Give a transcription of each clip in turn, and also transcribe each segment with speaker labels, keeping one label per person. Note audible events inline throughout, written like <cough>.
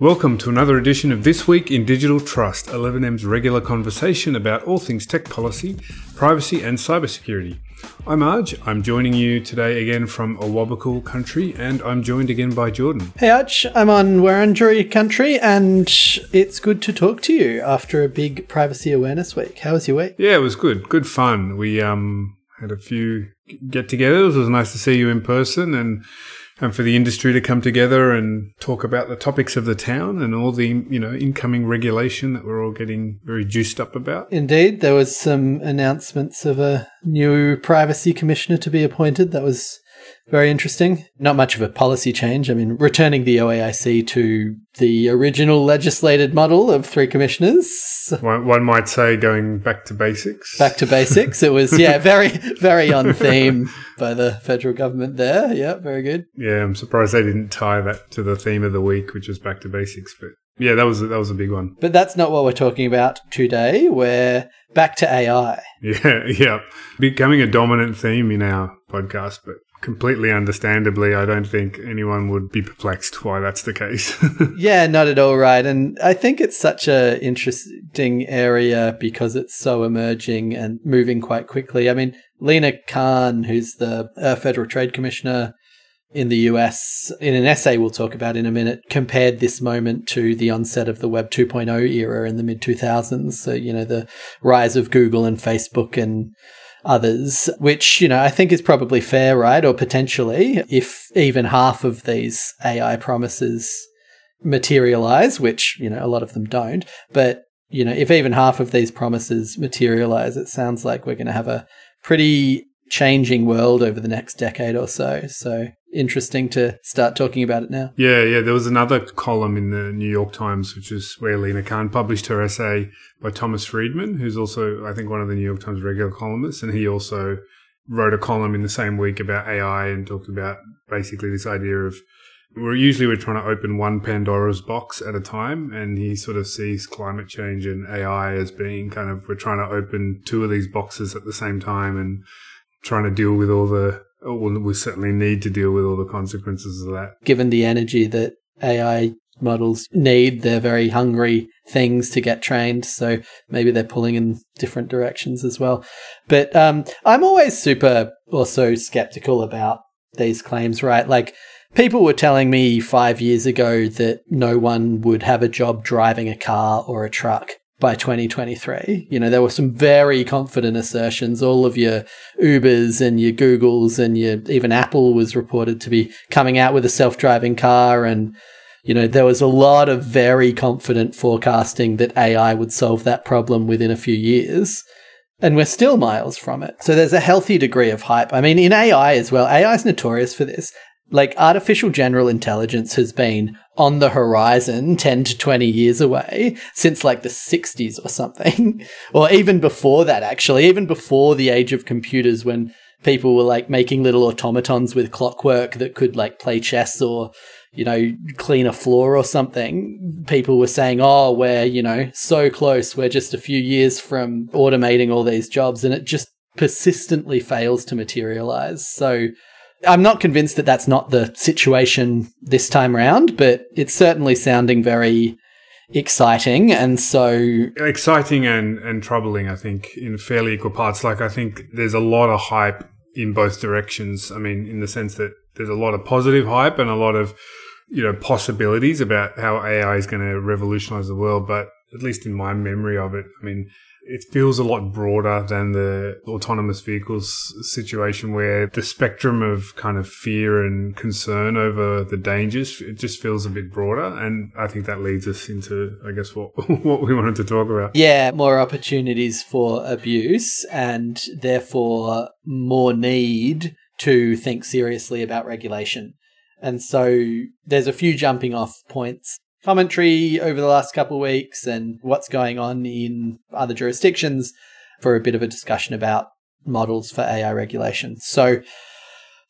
Speaker 1: Welcome to another edition of This Week in Digital Trust, 11M's regular conversation about all things tech policy, privacy, and cybersecurity. I'm Arj. I'm joining you today again from Awabakal country, and I'm joined again by Jordan.
Speaker 2: Hey Arj, I'm on Wurundjeri country, and it's good to talk to you after a big privacy awareness week. How was your week?
Speaker 1: Yeah, it was good. Good fun. We um had a few get-togethers. It was nice to see you in person, and and for the industry to come together and talk about the topics of the town and all the you know incoming regulation that we're all getting very juiced up about.
Speaker 2: Indeed, there was some announcements of a new privacy commissioner to be appointed. That was very interesting. Not much of a policy change. I mean, returning the OAIC to the original legislated model of three commissioners.
Speaker 1: One, one might say going back to basics.
Speaker 2: Back to basics. It was, yeah, <laughs> very, very on theme by the federal government there. Yeah, very good.
Speaker 1: Yeah, I'm surprised they didn't tie that to the theme of the week, which was back to basics. But yeah, that was that was a big one.
Speaker 2: But that's not what we're talking about today. We're back to AI. <laughs>
Speaker 1: Yeah, yeah, becoming a dominant theme in our podcast, but completely understandably, I don't think anyone would be perplexed why that's the case. <laughs>
Speaker 2: yeah, not at all right. And I think it's such a interesting area because it's so emerging and moving quite quickly. I mean, Lina Khan, who's the uh, Federal Trade Commissioner in the US, in an essay we'll talk about in a minute, compared this moment to the onset of the Web 2.0 era in the mid 2000s. So, you know, the rise of Google and Facebook and others, which, you know, I think is probably fair, right? Or potentially, if even half of these AI promises materialize, which, you know, a lot of them don't, but, you know, if even half of these promises materialize, it sounds like we're going to have a pretty changing world over the next decade or so. So interesting to start talking about it now.
Speaker 1: Yeah, yeah. There was another column in the New York Times, which is where Lina Khan published her essay by Thomas Friedman, who's also, I think, one of the New York Times regular columnists. And he also wrote a column in the same week about AI and talked about basically this idea of we're usually we're trying to open one Pandora's box at a time, and he sort of sees climate change and AI as being kind of we're trying to open two of these boxes at the same time and trying to deal with all the well, we certainly need to deal with all the consequences of that.
Speaker 2: Given the energy that AI models need, they're very hungry things to get trained. So maybe they're pulling in different directions as well. But um, I'm always super also skeptical about these claims, right? Like people were telling me five years ago that no one would have a job driving a car or a truck by 2023. You know, there were some very confident assertions. All of your Ubers and your Googles and your even Apple was reported to be coming out with a self-driving car and you know, there was a lot of very confident forecasting that AI would solve that problem within a few years. And we're still miles from it. So there's a healthy degree of hype. I mean, in AI as well, AI is notorious for this like artificial general intelligence has been on the horizon 10 to 20 years away since like the 60s or something. <laughs> Or even before that actually. Even before the age of computers when people were like making little automatons with clockwork that could like play chess or you know clean a floor or something people were saying oh we're you know so close. We're just a few years from automating all these jobs and it just persistently fails to materialize. So I'm not convinced that that's not the situation this time round, but it's certainly sounding very exciting and so
Speaker 1: exciting and and troubling i think in fairly equal parts. Like i think there's a lot of hype in both directions. I mean in the sense that there's a lot of positive hype and a lot of you know possibilities about how ai is going to revolutionize the world but at least in my memory of it i mean it feels a lot broader than the autonomous vehicles situation where the spectrum of kind of fear and concern over the dangers it just feels a bit broader. And i think that leads us into i guess what <laughs> what we wanted to talk about.
Speaker 2: Yeah more opportunities for abuse and therefore more need to think seriously about regulation. And so there's a few jumping off points commentary over the last couple of weeks and what's going on in other jurisdictions for a bit of a discussion about models for AI regulation. So,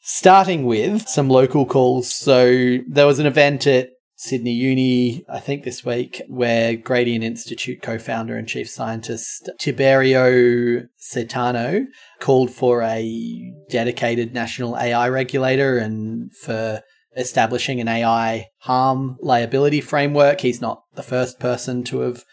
Speaker 2: starting with some local calls. So, there was an event at Sydney Uni, I think this week, where Gradient Institute co founder and chief scientist Tiberio Caetano called for a dedicated national AI regulator and for establishing an AI harm liability framework. He's not the first person to have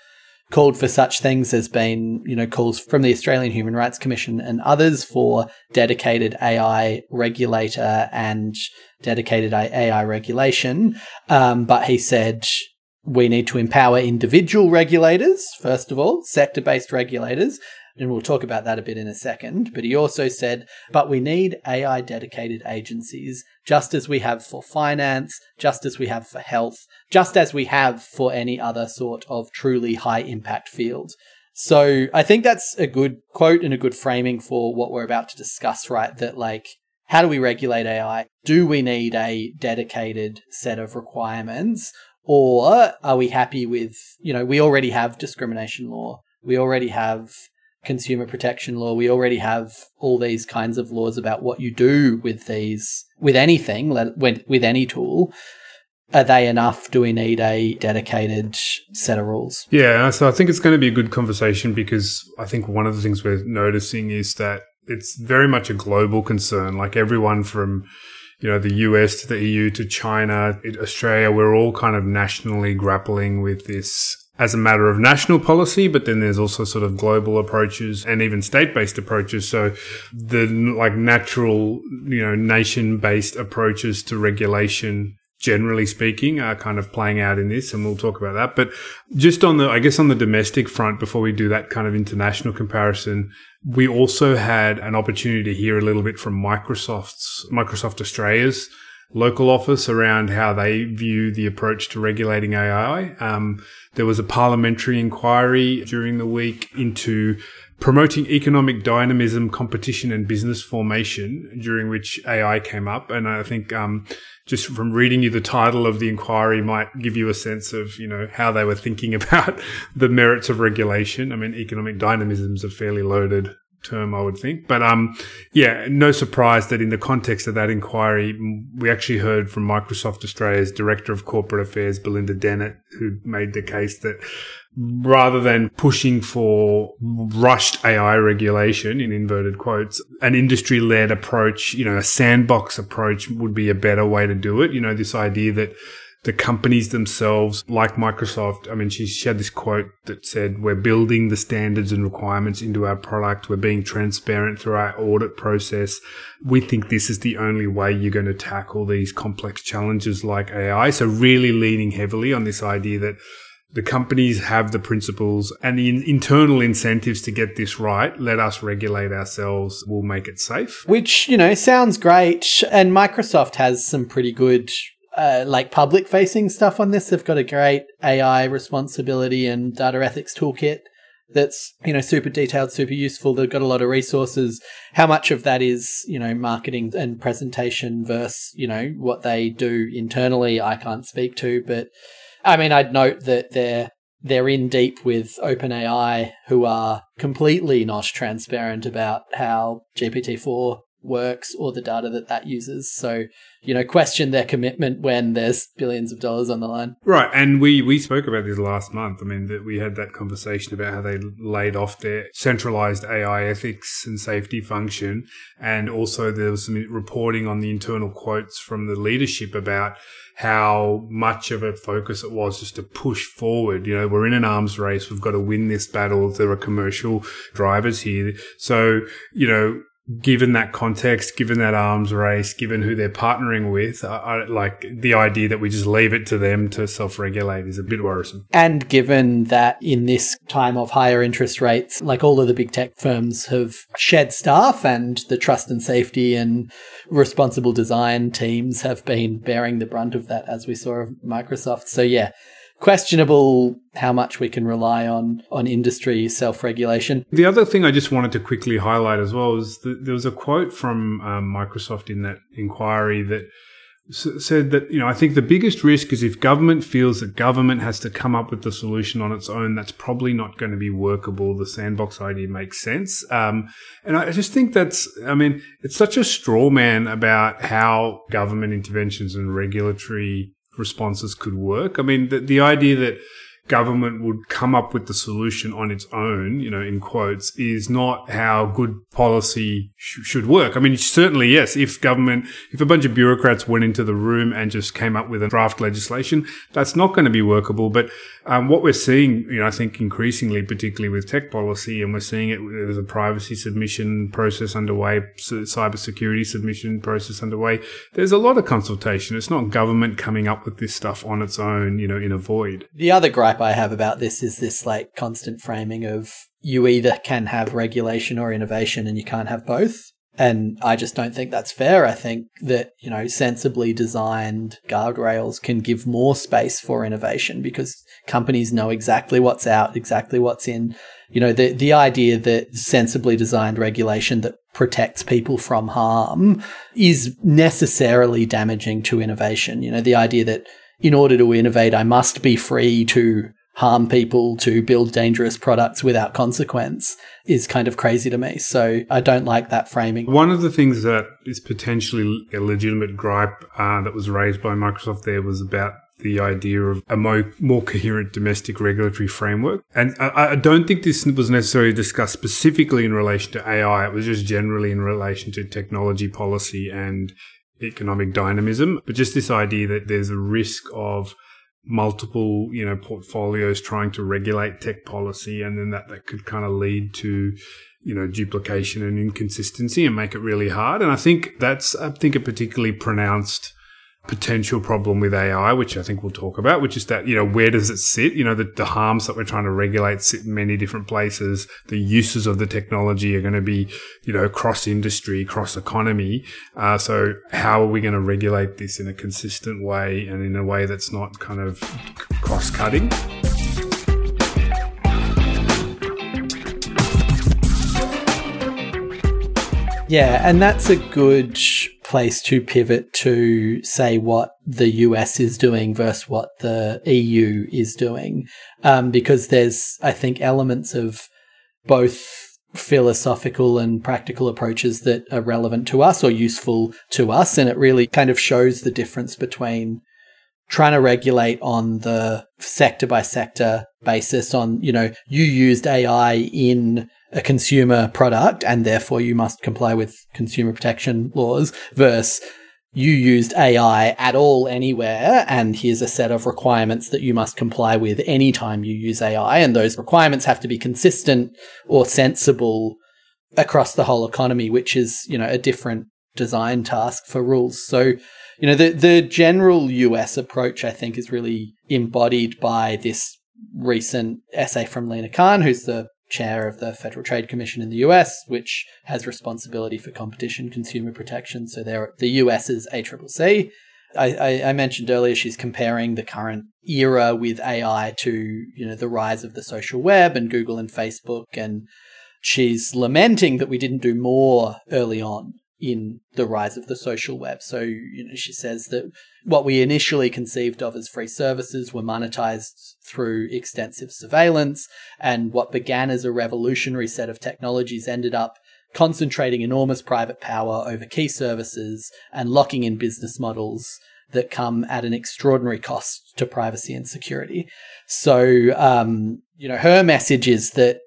Speaker 2: called for such things. There's been, you know, calls from the Australian Human Rights Commission and others for dedicated AI regulator and dedicated AI regulation. Um, but he said we need to empower individual regulators, first of all, sector based regulators, and we'll talk about that a bit in a second. But he also said, but we need AI dedicated agencies, just as we have for finance, just as we have for health, just as we have for any other sort of truly high impact field. So I think that's a good quote and a good framing for what we're about to discuss, right? That like, how do we regulate AI? Do we need a dedicated set of requirements? Or are we happy with, you know, we already have discrimination law. We already have consumer protection law. We already have all these kinds of laws about what you do with these, with anything, with, any tool. Are they enough? Do we need a dedicated set of rules?
Speaker 1: Yeah, so I think it's going to be a good conversation because I think one of the things we're noticing is that it's very much a global concern. Like everyone from you know, the US to the EU to China, Australia, we're all kind of nationally grappling with this as a matter of national policy, but then there's also sort of global approaches and even state-based approaches. So the like natural, you know, nation-based approaches to regulation generally speaking, are kind of playing out in this, and we'll talk about that. But just on the, I guess, on the domestic front, before we do that kind of international comparison, we also had an opportunity to hear a little bit from Microsoft's, Microsoft Australia's local office around how they view the approach to regulating AI. Um, there was a parliamentary inquiry during the week into promoting economic dynamism, competition, and business formation, during which AI came up. And I think um, just from reading you the title of the inquiry might give you a sense of you know how they were thinking <laughs> about the merits of regulation. I mean, economic dynamism is a fairly loaded term, I would think. But um, yeah, no surprise that in the context of that inquiry, we actually heard from Microsoft Australia's Director of Corporate Affairs, Belinda Dennett, who made the case that rather than pushing for rushed AI regulation in inverted quotes, an industry led approach, you know, a sandbox approach would be a better way to do it. You know, this idea that the companies themselves, like Microsoft, I mean, she, she had this quote that said, we're building the standards and requirements into our product. We're being transparent through our audit process. We think this is the only way you're going to tackle these complex challenges like AI. So really leaning heavily on this idea that the companies have the principles and the internal incentives to get this right. Let us regulate ourselves. We'll make it safe.
Speaker 2: Which, you know, sounds great. And Microsoft has some pretty good uh, like public facing stuff on this. They've got a great AI responsibility and data ethics toolkit that's you know super detailed super useful. They've got a lot of resources. How much of that is you know marketing and presentation versus you know what they do internally i can't speak to. But i mean i'd note that they're they're in deep with openai who are completely not transparent about how gpt-4 works or the data that that uses. So, you know, question their commitment when there's billions of dollars on the line.
Speaker 1: Right. And we, we spoke about this last month. I mean, that we had that conversation about how they laid off their centralized AI ethics and safety function. And also there was some reporting on the internal quotes from the leadership about how much of a focus it was just to push forward. You know, we're in an arms race. We've got to win this battle. There are commercial drivers here. So, you know, given that context, given that arms race, given who they're partnering with, I, I, like the idea that we just leave it to them to self regulate is a bit worrisome.
Speaker 2: And given that in this time of higher interest rates, like all of the big tech firms have shed staff and the trust and safety and responsible design teams have been bearing the brunt of that, as we saw of Microsoft. So, yeah, questionable how much we can rely on on industry self-regulation.
Speaker 1: The other thing I just wanted to quickly highlight as well is that there was a quote from um, Microsoft in that inquiry that said that you know I think the biggest risk is if government feels that government has to come up with the solution on its own. That's probably not going to be workable. The sandbox idea makes sense, um, and I just think that's I mean it's such a straw man about how government interventions and regulatory responses could work. I mean, the, the idea that government would come up with the solution on its own, you know, in quotes, is not how good policy sh- should work. I mean, certainly, yes, if government, if a bunch of bureaucrats went into the room and just came up with a draft legislation, that's not going to be workable. But um, what we're seeing, you know, I think increasingly, particularly with tech policy, and we're seeing it, there's a privacy submission process underway, cybersecurity submission process underway. There's a lot of consultation. It's not government coming up with this stuff on its own, you know, in a void.
Speaker 2: The other gripe I have about this is this like constant framing of you either can have regulation or innovation and you can't have both. And I just don't think that's fair. I think that, you know, sensibly designed guardrails can give more space for innovation because companies know exactly what's out, exactly what's in. You know, the, the idea that sensibly designed regulation that protects people from harm is necessarily damaging to innovation. You know, the idea that in order to innovate, I must be free to harm people to build dangerous products without consequence is kind of crazy to me. So I don't like that framing.
Speaker 1: One of the things that is potentially a legitimate gripe uh, that was raised by Microsoft there was about the idea of a more, more coherent domestic regulatory framework. And I, I, don't think this was necessarily discussed specifically in relation to AI. It was just generally in relation to technology policy and economic dynamism. But just this idea that there's a risk of multiple, you know, portfolios trying to regulate tech policy and then that, that could kind of lead to, you know, duplication and inconsistency and make it really hard. And I think that's, I think a particularly pronounced potential problem with AI, which I think we'll talk about, which is that, you know, where does it sit? You know, the, the harms that we're trying to regulate sit in many different places. The uses of the technology are going to be, you know, cross industry, cross economy. Uh, so how are we going to regulate this in a consistent way and in a way that's not kind of cross cutting?
Speaker 2: Yeah, and that's a good place to pivot to say what the US is doing versus what the EU is doing, um, because there's, I think, elements of both philosophical and practical approaches that are relevant to us or useful to us. And it really kind of shows the difference between trying to regulate on the sector by sector basis on, you know, you used AI in a consumer product and therefore you must comply with consumer protection laws versus you used AI at all anywhere and here's a set of requirements that you must comply with anytime you use AI and those requirements have to be consistent or sensible across the whole economy which is you know a different design task for rules. So you know the the general US approach I think is really embodied by this recent essay from Lina Khan who's the chair of the Federal Trade Commission in the US, which has responsibility for competition, consumer protection. So they're the US's ACCC. I, I, I mentioned earlier she's comparing the current era with AI to you know the rise of the social web and Google and Facebook, and she's lamenting that we didn't do more early on in the rise of the social web. So, you know, she says that what we initially conceived of as free services were monetized through extensive surveillance, and what began as a revolutionary set of technologies ended up concentrating enormous private power over key services and locking in business models that come at an extraordinary cost to privacy and security. So, um, you know, her message is that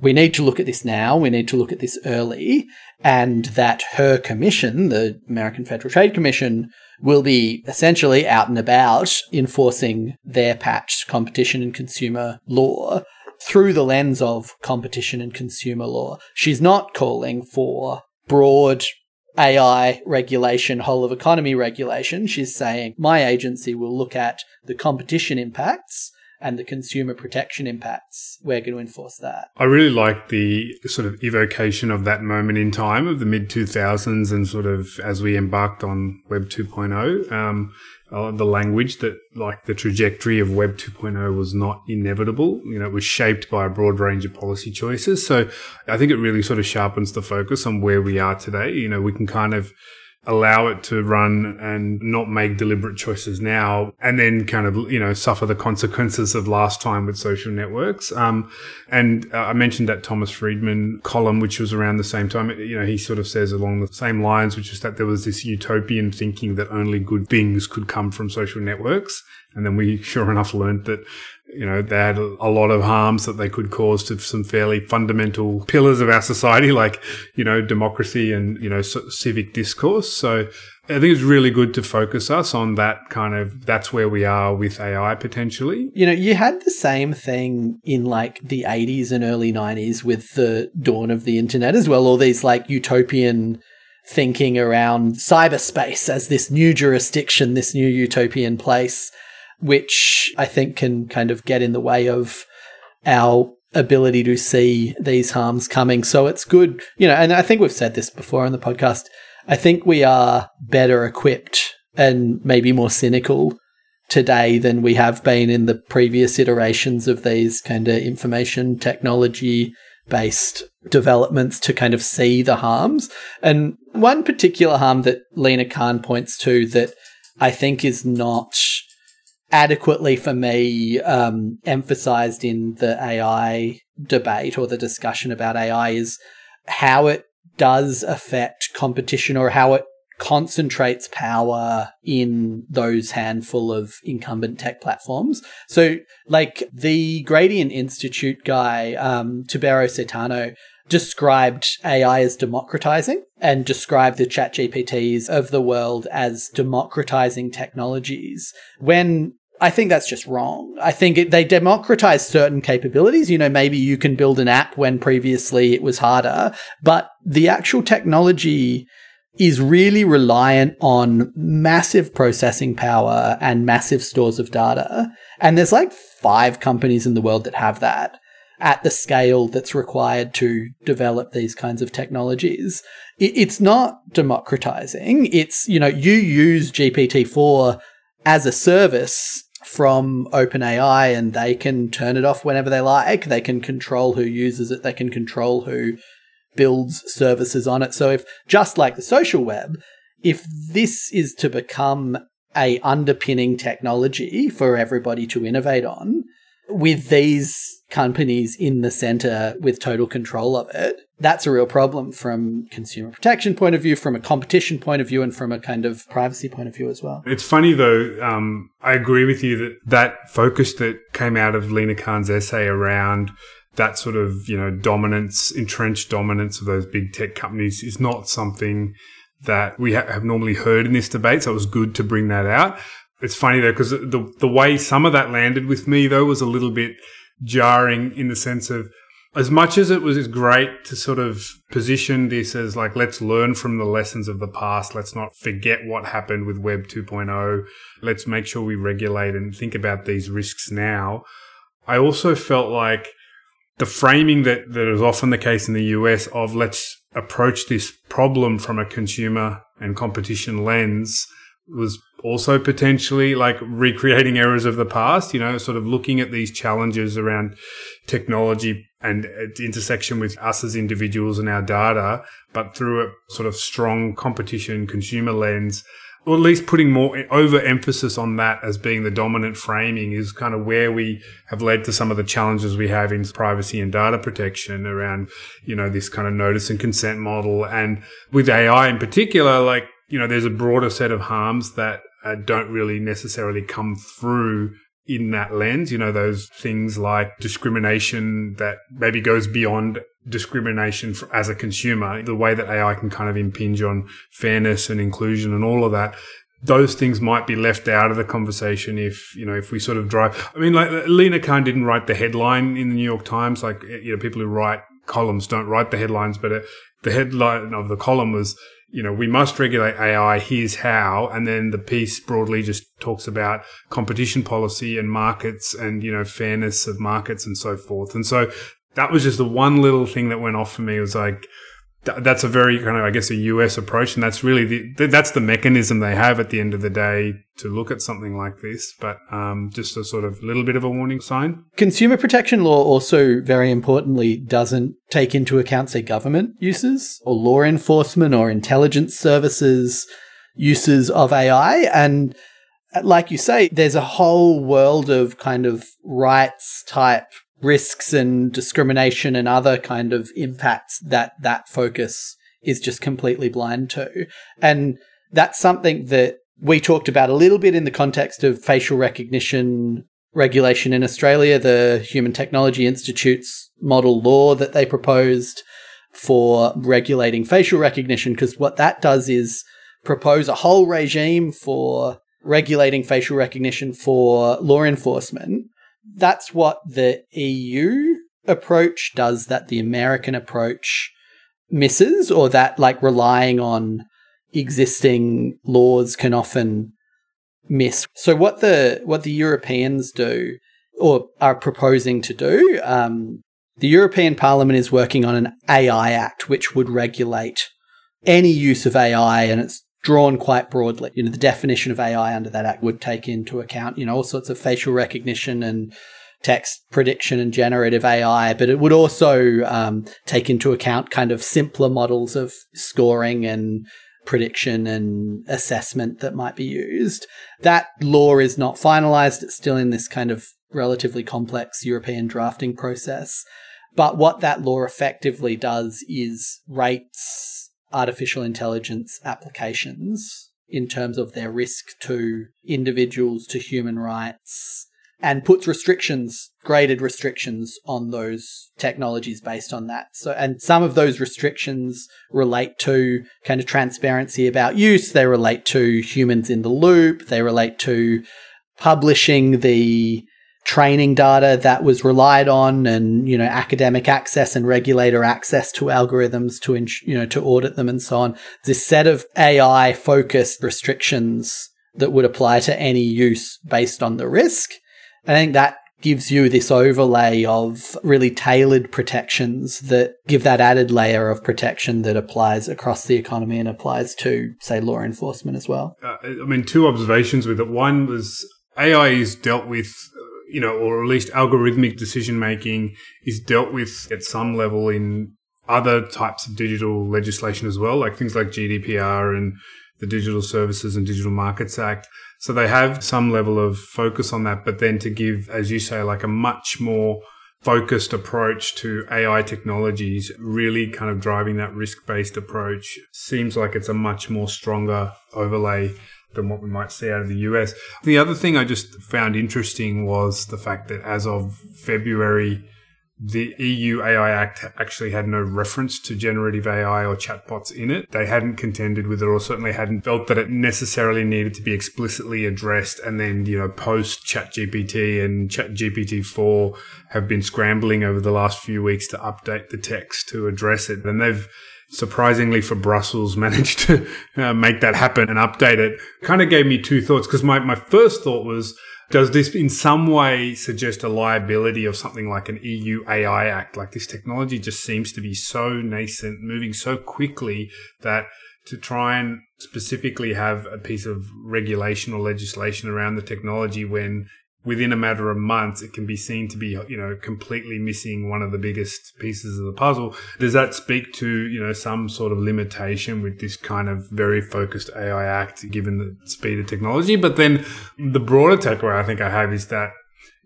Speaker 2: we need to look at this now. We need to look at this early, and that her commission, the American Federal Trade Commission, will be essentially out and about enforcing their patched competition and consumer law through the lens of competition and consumer law. She's not calling for broad AI regulation, whole of economy regulation. She's saying my agency will look at the competition impacts and the consumer protection impacts, we're going to enforce that.
Speaker 1: I really like the sort of evocation of that moment in time of the mid 2000s and sort of as we embarked on Web 2.0. Um, uh, the language that like the trajectory of Web 2.0 was not inevitable. You know, it was shaped by a broad range of policy choices. So I think it really sort of sharpens the focus on where we are today. You know, we can kind of allow it to run and not make deliberate choices now and then kind of you know suffer the consequences of last time with social networks. Um, and uh, i mentioned that thomas friedman column which was around the same time. You know he sort of says along the same lines which is that there was this utopian thinking that only good things could come from social networks. And then we sure enough learned that you know, they had a lot of harms that they could cause to some fairly fundamental pillars of our society, <laughs> like, you know, democracy and, you know, civic discourse. So I think it's really good to focus us on that kind of, that's where we are with AI potentially.
Speaker 2: You know, you had the same thing in like the 80s and early 90s with the dawn of the internet as well, all these like utopian thinking around cyberspace as this new jurisdiction, this new utopian place which I think can kind of get in the way of our ability to see these harms coming. So it's good, you know, and I think we've said this before on the podcast. I think we are better equipped and maybe more cynical today than we have been in the previous iterations of these kind of information technology based developments to kind of see the harms. And one particular harm that Lina Khan points to that I think is not adequately for me um, emphasized in the AI debate or the discussion about AI is how it does affect competition or how it concentrates power in those handful of incumbent tech platforms. So, like the Gradient Institute guy, um, Tiberio Caetano, described AI as democratizing and described the chat GPTs of the world as democratizing technologies. When I think that's just wrong. I think it, they democratize certain capabilities. You know, maybe you can build an app when previously it was harder, but the actual technology is really reliant on massive processing power and massive stores of data. And there's like five companies in the world that have that at the scale that's required to develop these kinds of technologies. It's not democratizing. It's, you know, you use GPT-4 as a service from OpenAI and they can turn it off whenever they like. They can control who uses it. They can control who builds services on it. So if just like the social web, if this is to become a underpinning technology for everybody to innovate on, with these companies in the center with total control of it, that's a real problem from consumer protection point of view, from a competition point of view, and from a kind of privacy point of view as well.
Speaker 1: It's funny though. Um, I agree with you that that focus that came out of Lina Khan's essay around that sort of you know dominance, entrenched dominance of those big tech companies is not something that we ha- have normally heard in this debate. So it was good to bring that out. It's funny though because the the way some of that landed with me though was a little bit jarring in the sense of as much as it was great to sort of position this as like let's learn from the lessons of the past let's not forget what happened with web 2.0 let's make sure we regulate and think about these risks now i also felt like the framing that that is often the case in the us of let's approach this problem from a consumer and competition lens was also potentially like recreating errors of the past, you know, sort of looking at these challenges around technology and its intersection with us as individuals and our data, but through a sort of strong competition consumer lens, or at least putting more overemphasis on that as being the dominant framing is kind of where we have led to some of the challenges we have in privacy and data protection around, you know, this kind of notice and consent model. And with AI in particular, like, you know, there's a broader set of harms that uh, don't really necessarily come through in that lens. You know, those things like discrimination that maybe goes beyond discrimination for, as a consumer, the way that AI can kind of impinge on fairness and inclusion and all of that. Those things might be left out of the conversation if, you know, if we sort of drive. I mean, like Lina Khan didn't write the headline in the New York Times. Like, you know, people who write columns don't write the headlines, but it, the headline of the column was, you know, we must regulate AI. Here's how. And then the piece broadly just talks about competition policy and markets and, you know, fairness of markets and so forth. And so that was just the one little thing that went off for me. It was like, that's a very kind of, I guess, a US approach. And that's really the, that's the mechanism they have at the end of the day to look at something like this. But um, just a sort of little bit of a warning sign.
Speaker 2: Consumer protection law also, very importantly, doesn't take into account, say, government uses or law enforcement or intelligence services uses of AI. And like you say, there's a whole world of kind of rights type risks and discrimination and other kind of impacts that that focus is just completely blind to. And that's something that we talked about a little bit in the context of facial recognition regulation in Australia, the Human Technology Institute's model law that they proposed for regulating facial recognition, because what that does is propose a whole regime for regulating facial recognition for law enforcement. That's what the EU approach does that the American approach misses, or that like relying on existing laws can often miss. So what the what the Europeans do or are proposing to do, um, the European Parliament is working on an AI Act which would regulate any use of AI, and it's drawn quite broadly. You know, the definition of AI under that act would take into account, you know, all sorts of facial recognition and text prediction and generative AI, but it would also um, take into account kind of simpler models of scoring and prediction and assessment that might be used. That law is not finalized. It's still in this kind of relatively complex European drafting process. But what that law effectively does is rates artificial intelligence applications in terms of their risk to individuals, to human rights, and puts restrictions, graded restrictions on those technologies based on that. So, and some of those restrictions relate to kind of transparency about use. They relate to humans in the loop. They relate to publishing the training data that was relied on and you know academic access and regulator access to algorithms to you know to audit them and so on this set of ai focused restrictions that would apply to any use based on the risk I think that gives you this overlay of really tailored protections that give that added layer of protection that applies across the economy and applies to, say, law enforcement as well.
Speaker 1: Uh, I mean, two observations with it. One was AI is dealt with, you know, or at least algorithmic decision making is dealt with at some level in other types of digital legislation as well, like things like GDPR and the Digital Services and Digital Markets Act. So they have some level of focus on that, but then to give, as you say, like a much more focused approach to AI technologies, really kind of driving that risk based approach seems like it's a much more stronger overlay than what we might see out of the US. The other thing I just found interesting was the fact that as of February the EU AI Act actually had no reference to generative AI or chatbots in it. They hadn't contended with it or certainly hadn't felt that it necessarily needed to be explicitly addressed. And then, you know, post ChatGPT and ChatGPT 4 have been scrambling over the last few weeks to update the text to address it. And they've surprisingly for Brussels <laughs> managed to uh, make that happen and update it. Kind of gave me two thoughts because my, my first thought was, does this in some way suggest a liability of something like an EU AI Act? Like this technology just seems to be so nascent, moving so quickly that to try and specifically have a piece of regulation or legislation around the technology when within a matter of months, it can be seen to be, you know, completely missing one of the biggest pieces of the puzzle. Does that speak to, you know, some sort of limitation with this kind of very focused AI Act, given the speed of technology? But then the broader takeaway I think I have is that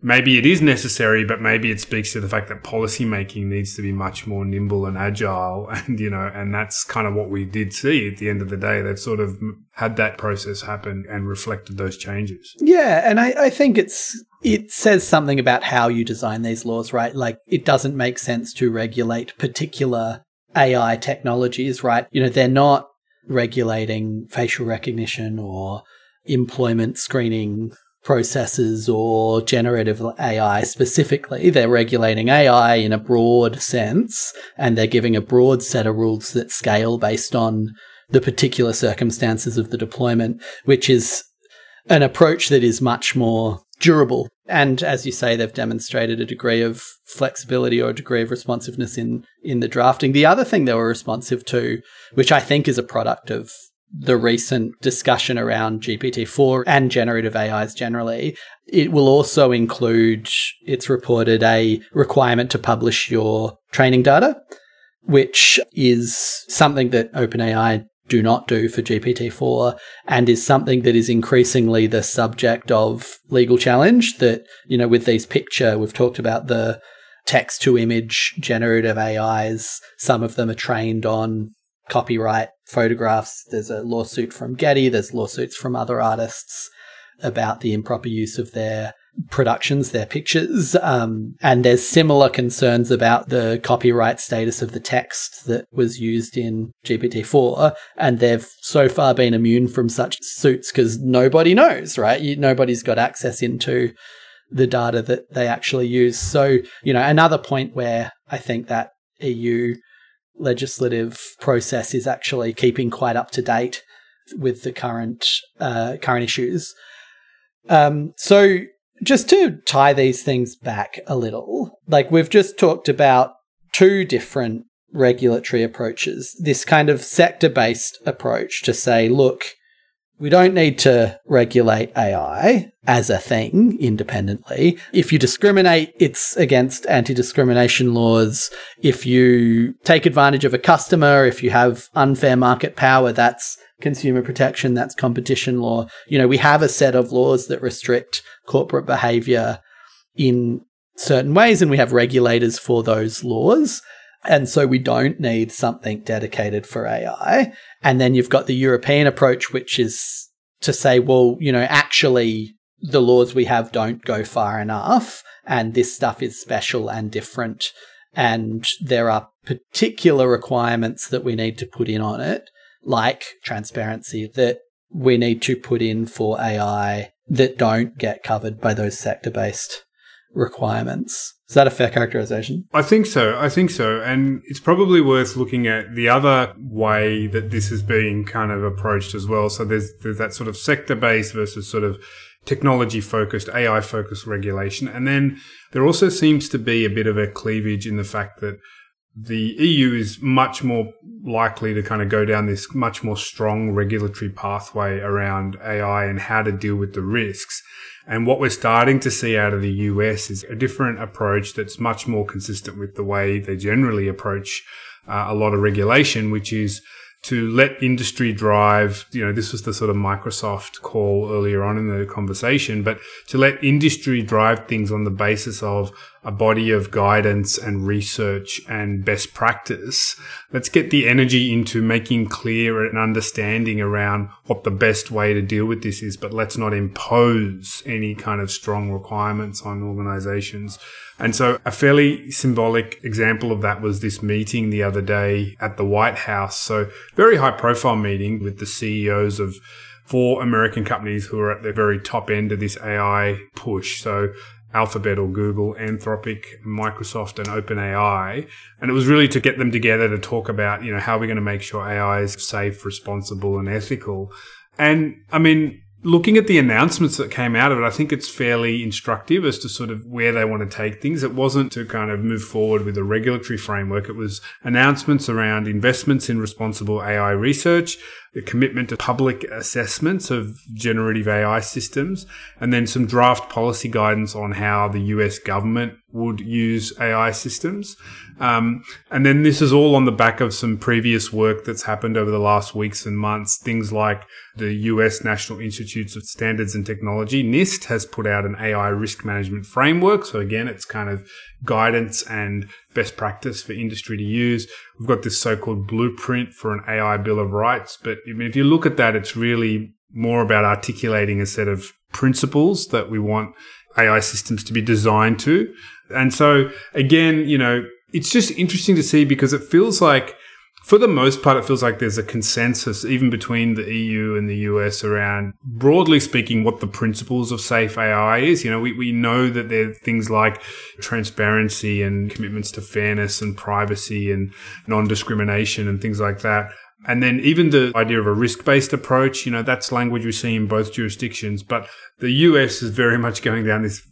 Speaker 1: maybe it is necessary, but maybe it speaks to the fact that policy making needs to be much more nimble and agile. <laughs> And, you know, and that's kind of what we did see at the end of the day. That sort of had that process happen and reflected those changes.
Speaker 2: Yeah. And I, I think it's, it says something about how you design these laws, right? Like it doesn't make sense to regulate particular AI technologies, right? You know, they're not regulating facial recognition or employment screening processes or generative AI specifically. They're regulating AI in a broad sense, and they're giving a broad set of rules that scale based on the particular circumstances of the deployment, which is an approach that is much more durable. And as you say, they've demonstrated a degree of flexibility or a degree of responsiveness in, in the drafting. The other thing they were responsive to, which I think is a product of the recent discussion around GPT-4 and generative AIs generally. It will also include, it's reported, a requirement to publish your training data, which is something that OpenAI do not do for GPT-4 and is something that is increasingly the subject of legal challenge that, you know, with these picture, we've talked about the text to image generative AIs. Some of them are trained on copyright photographs. There's a lawsuit from Getty, there's lawsuits from other artists about the improper use of their productions, their pictures. Um, and there's similar concerns about the copyright status of the text that was used in GPT-4. And they've so far been immune from such suits because nobody knows, right? You, nobody's got access into the data that they actually use. So, you know, another point where I think that EU legislative process is actually keeping quite up to date with the current uh, current issues. Um, so just to tie these things back a little, like we've just talked about two different regulatory approaches. This kind of sector based approach to say, look, we don't need to regulate AI as a thing independently. If you discriminate, it's against anti discrimination laws. If you take advantage of a customer, if you have unfair market power, that's consumer protection, that's competition law. You know, we have a set of laws that restrict corporate behavior in certain ways, and we have regulators for those laws. And so we don't need something dedicated for AI. And then you've got the European approach, which is to say, well, you know, actually the laws we have don't go far enough. And this stuff is special and different. And there are particular requirements that we need to put in on it like transparency that we need to put in for AI that don't get covered by those sector based requirements. Is that a fair characterization?
Speaker 1: I think so. I think so. And it's probably worth looking at the other way that this is being kind of approached as well. So there's, there's that sort of sector based versus sort of technology focused, AI focused regulation. And then there also seems to be a bit of a cleavage in the fact that the EU is much more likely to kind of go down this much more strong regulatory pathway around AI and how to deal with the risks. And what we're starting to see out of the US is a different approach that's much more consistent with the way they generally approach uh, a lot of regulation, which is to let industry drive, you know, this was the sort of Microsoft call earlier on in the conversation, but to let industry drive things on the basis of a body of guidance and research and best practice. Let's get the energy into making clear and understanding around what the best way to deal with this is, but let's not impose any kind of strong requirements on organizations. And so a fairly symbolic example of that was this meeting the other day at the White House. So very high profile meeting with the CEOs of four American companies who are at the very top end of this AI push. So Alphabet or Google, Anthropic, Microsoft, and OpenAI. And it was really to get them together to talk about, you know, how we're going to make sure AI is safe, responsible, and ethical. And I mean, looking at the announcements that came out of it, I think it's fairly instructive as to sort of where they want to take things. It wasn't to kind of move forward with a regulatory framework. It was announcements around investments in responsible AI research, the commitment to public assessments of generative AI systems, and then some draft policy guidance on how the US government would use AI systems. Um, and then this is all on the back of some previous work that's happened over the last weeks and months. Things like the US National Institutes of Standards and Technology, NIST, has put out an AI risk management framework. So again, it's kind of guidance and best practice for industry to use. We've got this so-called blueprint for an AI Bill of Rights. But I mean, if you look at that, it's really more about articulating a set of principles that we want AI systems to be designed to. And so again, you know, it's just interesting to see because it feels like for the most part, it feels like there's a consensus even between the EU and the US around, broadly speaking, what the principles of safe AI is. You know, we, we know that there are things like transparency and commitments to fairness and privacy and non-discrimination and things like that. And then even the idea of a risk-based approach, you know, that's language we see in both jurisdictions. But the US is very much going down this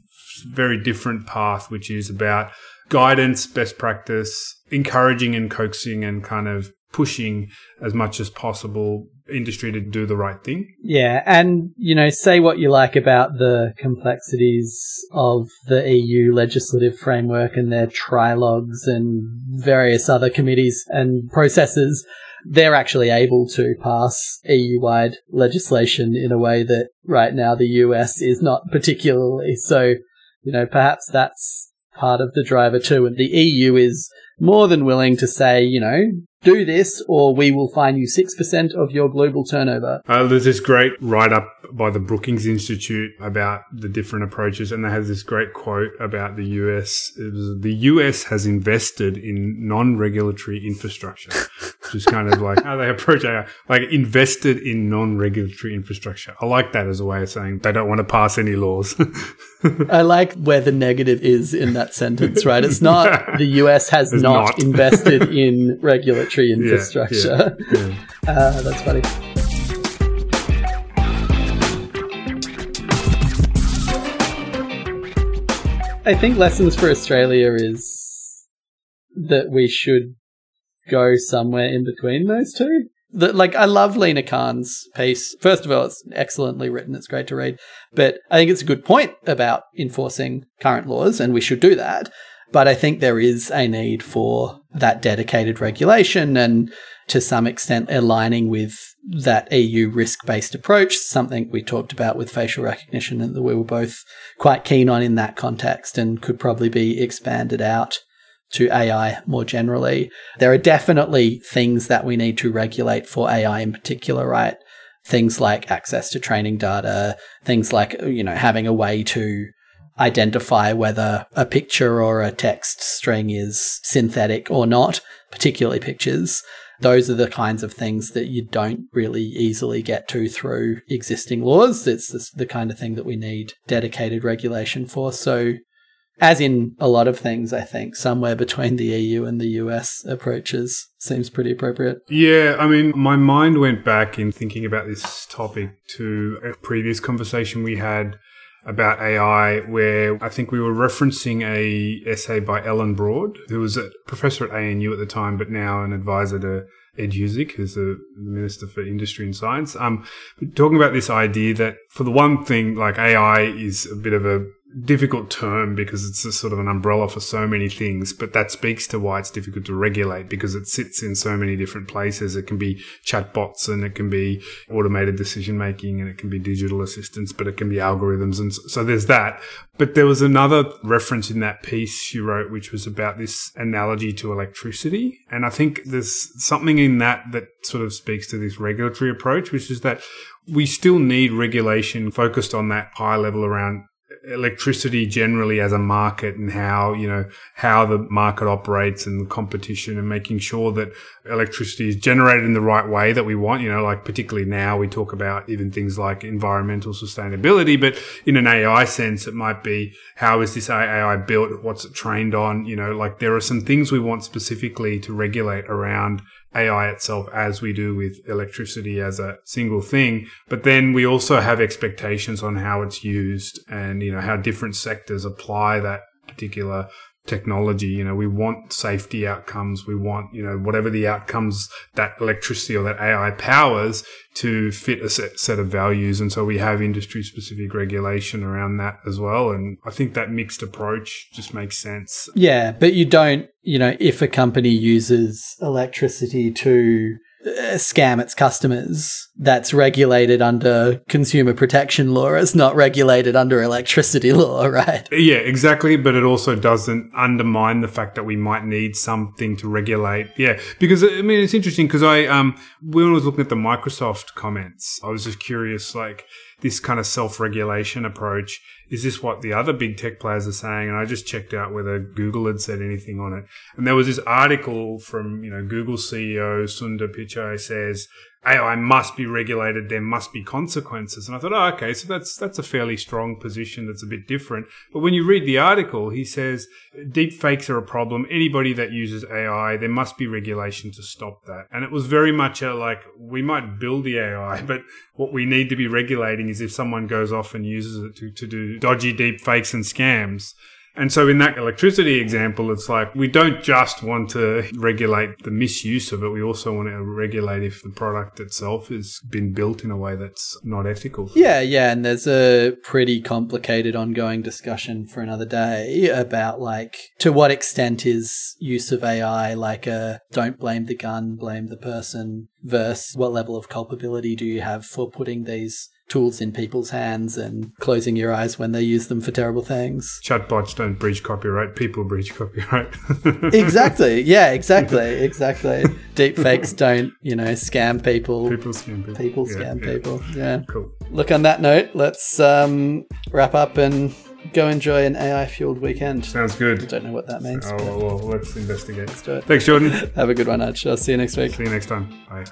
Speaker 1: very different path, which is about guidance, best practice, encouraging and coaxing and kind of pushing as much as possible industry to do the right thing.
Speaker 2: Yeah, and you know, say what you like about the complexities of the EU legislative framework and their trilogues and various other committees and processes. They're actually able to pass EU wide legislation in a way that right now the US is not particularly. So, you know, perhaps that's part of the driver too. And the EU is more than willing to say, you know, do this or we will fine you 6% of your global turnover.
Speaker 1: Uh, there's this great write up by the Brookings Institute about the different approaches, and they have this great quote about the US. Was, the US has invested in non regulatory infrastructure, <laughs> which is kind of like how they approach AI, like invested in non regulatory infrastructure. I like that as a way of saying they don't want to pass any laws.
Speaker 2: I like where the negative is in that sentence, right? It's not <laughs> the US has not, not. invested <laughs> in regulatory infrastructure. Yeah, yeah, <laughs> uh, that's funny. I think lessons for Australia is that we should go somewhere in between those two the, like I love Lina Khan's piece. First of all, it's excellently written. It's great to read. But I think it's a good point about enforcing current laws, and we should do that. But I think there is a need for that dedicated regulation and to some extent aligning with that EU risk based approach, something we talked about with facial recognition and that we were both quite keen on in that context and could probably be expanded out to AI more generally. There are definitely things that we need to regulate for AI in particular, right? Things like access to training data, things like, you know, having a way to identify whether a picture or a text string is synthetic or not, particularly pictures. Those are the kinds of things that you don't really easily get to through existing laws. It's the kind of thing that we need dedicated regulation for. So as in a lot of things, I think somewhere between the EU and the US approaches seems pretty appropriate.
Speaker 1: Yeah, I mean, my mind went back in thinking about this topic to a previous conversation we had about AI, where I think we were referencing a essay by Ellen Broad, who was a professor at ANU at the time, but now an advisor to Ed Husic, who's the Minister for Industry and Science, um, talking about this idea that for the one thing, like AI is a bit of a difficult term because it's a sort of an umbrella for so many things, but that speaks to why it's difficult to regulate because it sits in so many different places. It can be chatbots and it can be automated decision making and it can be digital assistants, but it can be algorithms. And so there's that. But there was another reference in that piece she wrote, which was about this analogy to electricity. And I think there's something in that that sort of speaks to this regulatory approach, which is that we still need regulation focused on that high level around electricity generally as a market and how you know how the market operates and competition and making sure that electricity is generated in the right way that we want. You know like particularly now we talk about even things like environmental sustainability but in an AI sense it might be how is this AI built? What's it trained on? You know like there are some things we want specifically to regulate around AI itself as we do with electricity as a single thing. But then we also have expectations on how it's used and, you know, how different sectors apply that particular technology. You know, we want safety outcomes. We want, you know, whatever the outcomes that electricity or that AI powers to fit a set, set of values. And so we have industry specific regulation around that as well. And I think that mixed approach just makes sense.
Speaker 2: Yeah. But you don't, you know, if a company uses electricity to scam its customers. That's regulated under consumer protection law. It's not regulated under electricity <laughs> law right?
Speaker 1: Yeah exactly but it also doesn't undermine the fact that we might need something to regulate. Yeah because i mean it's interesting because i um when i was looking at the microsoft comments i was just curious like this kind of self-regulation approach is this what the other big tech players are saying? And I just checked out whether Google had said anything on it. And there was this article from, you know, Google CEO Sundar Pichai says, AI must be regulated. There must be consequences. And I thought, oh, okay, so that's that's a fairly strong position. That's a bit different. But when you read the article, he says deep fakes are a problem. Anybody that uses AI, there must be regulation to stop that. And it was very much a, like we might build the AI, but what we need to be regulating is if someone goes off and uses it to, to do dodgy deep fakes and scams and so in that electricity example, it's like we don't just want to regulate the misuse of it. We also want to regulate if the product itself has been built in a way that's not ethical.
Speaker 2: Yeah, yeah. And there's a pretty complicated ongoing discussion for another day about like to what extent is use of AI like a don't blame the gun, blame the person versus what level of culpability do you have for putting these tools in people's hands and closing your eyes when they use them for terrible things.
Speaker 1: Chatbots don't breach copyright. People breach copyright. <laughs>
Speaker 2: exactly. Yeah, exactly. Exactly. Deepfakes don't, you know, scam people.
Speaker 1: people scam people.
Speaker 2: People
Speaker 1: Yeah,
Speaker 2: scam
Speaker 1: yeah.
Speaker 2: people. Yeah.
Speaker 1: Cool.
Speaker 2: Look, on that note, let's um, wrap up and go enjoy an AI fueled weekend.
Speaker 1: Sounds good.
Speaker 2: I Don't know what that means.
Speaker 1: Oh, well, well, let's investigate.
Speaker 2: let's do it.
Speaker 1: Thanks, Jordan. <laughs>
Speaker 2: Have a good one, Arj. I'll see you next week.
Speaker 1: See you next time. Bye.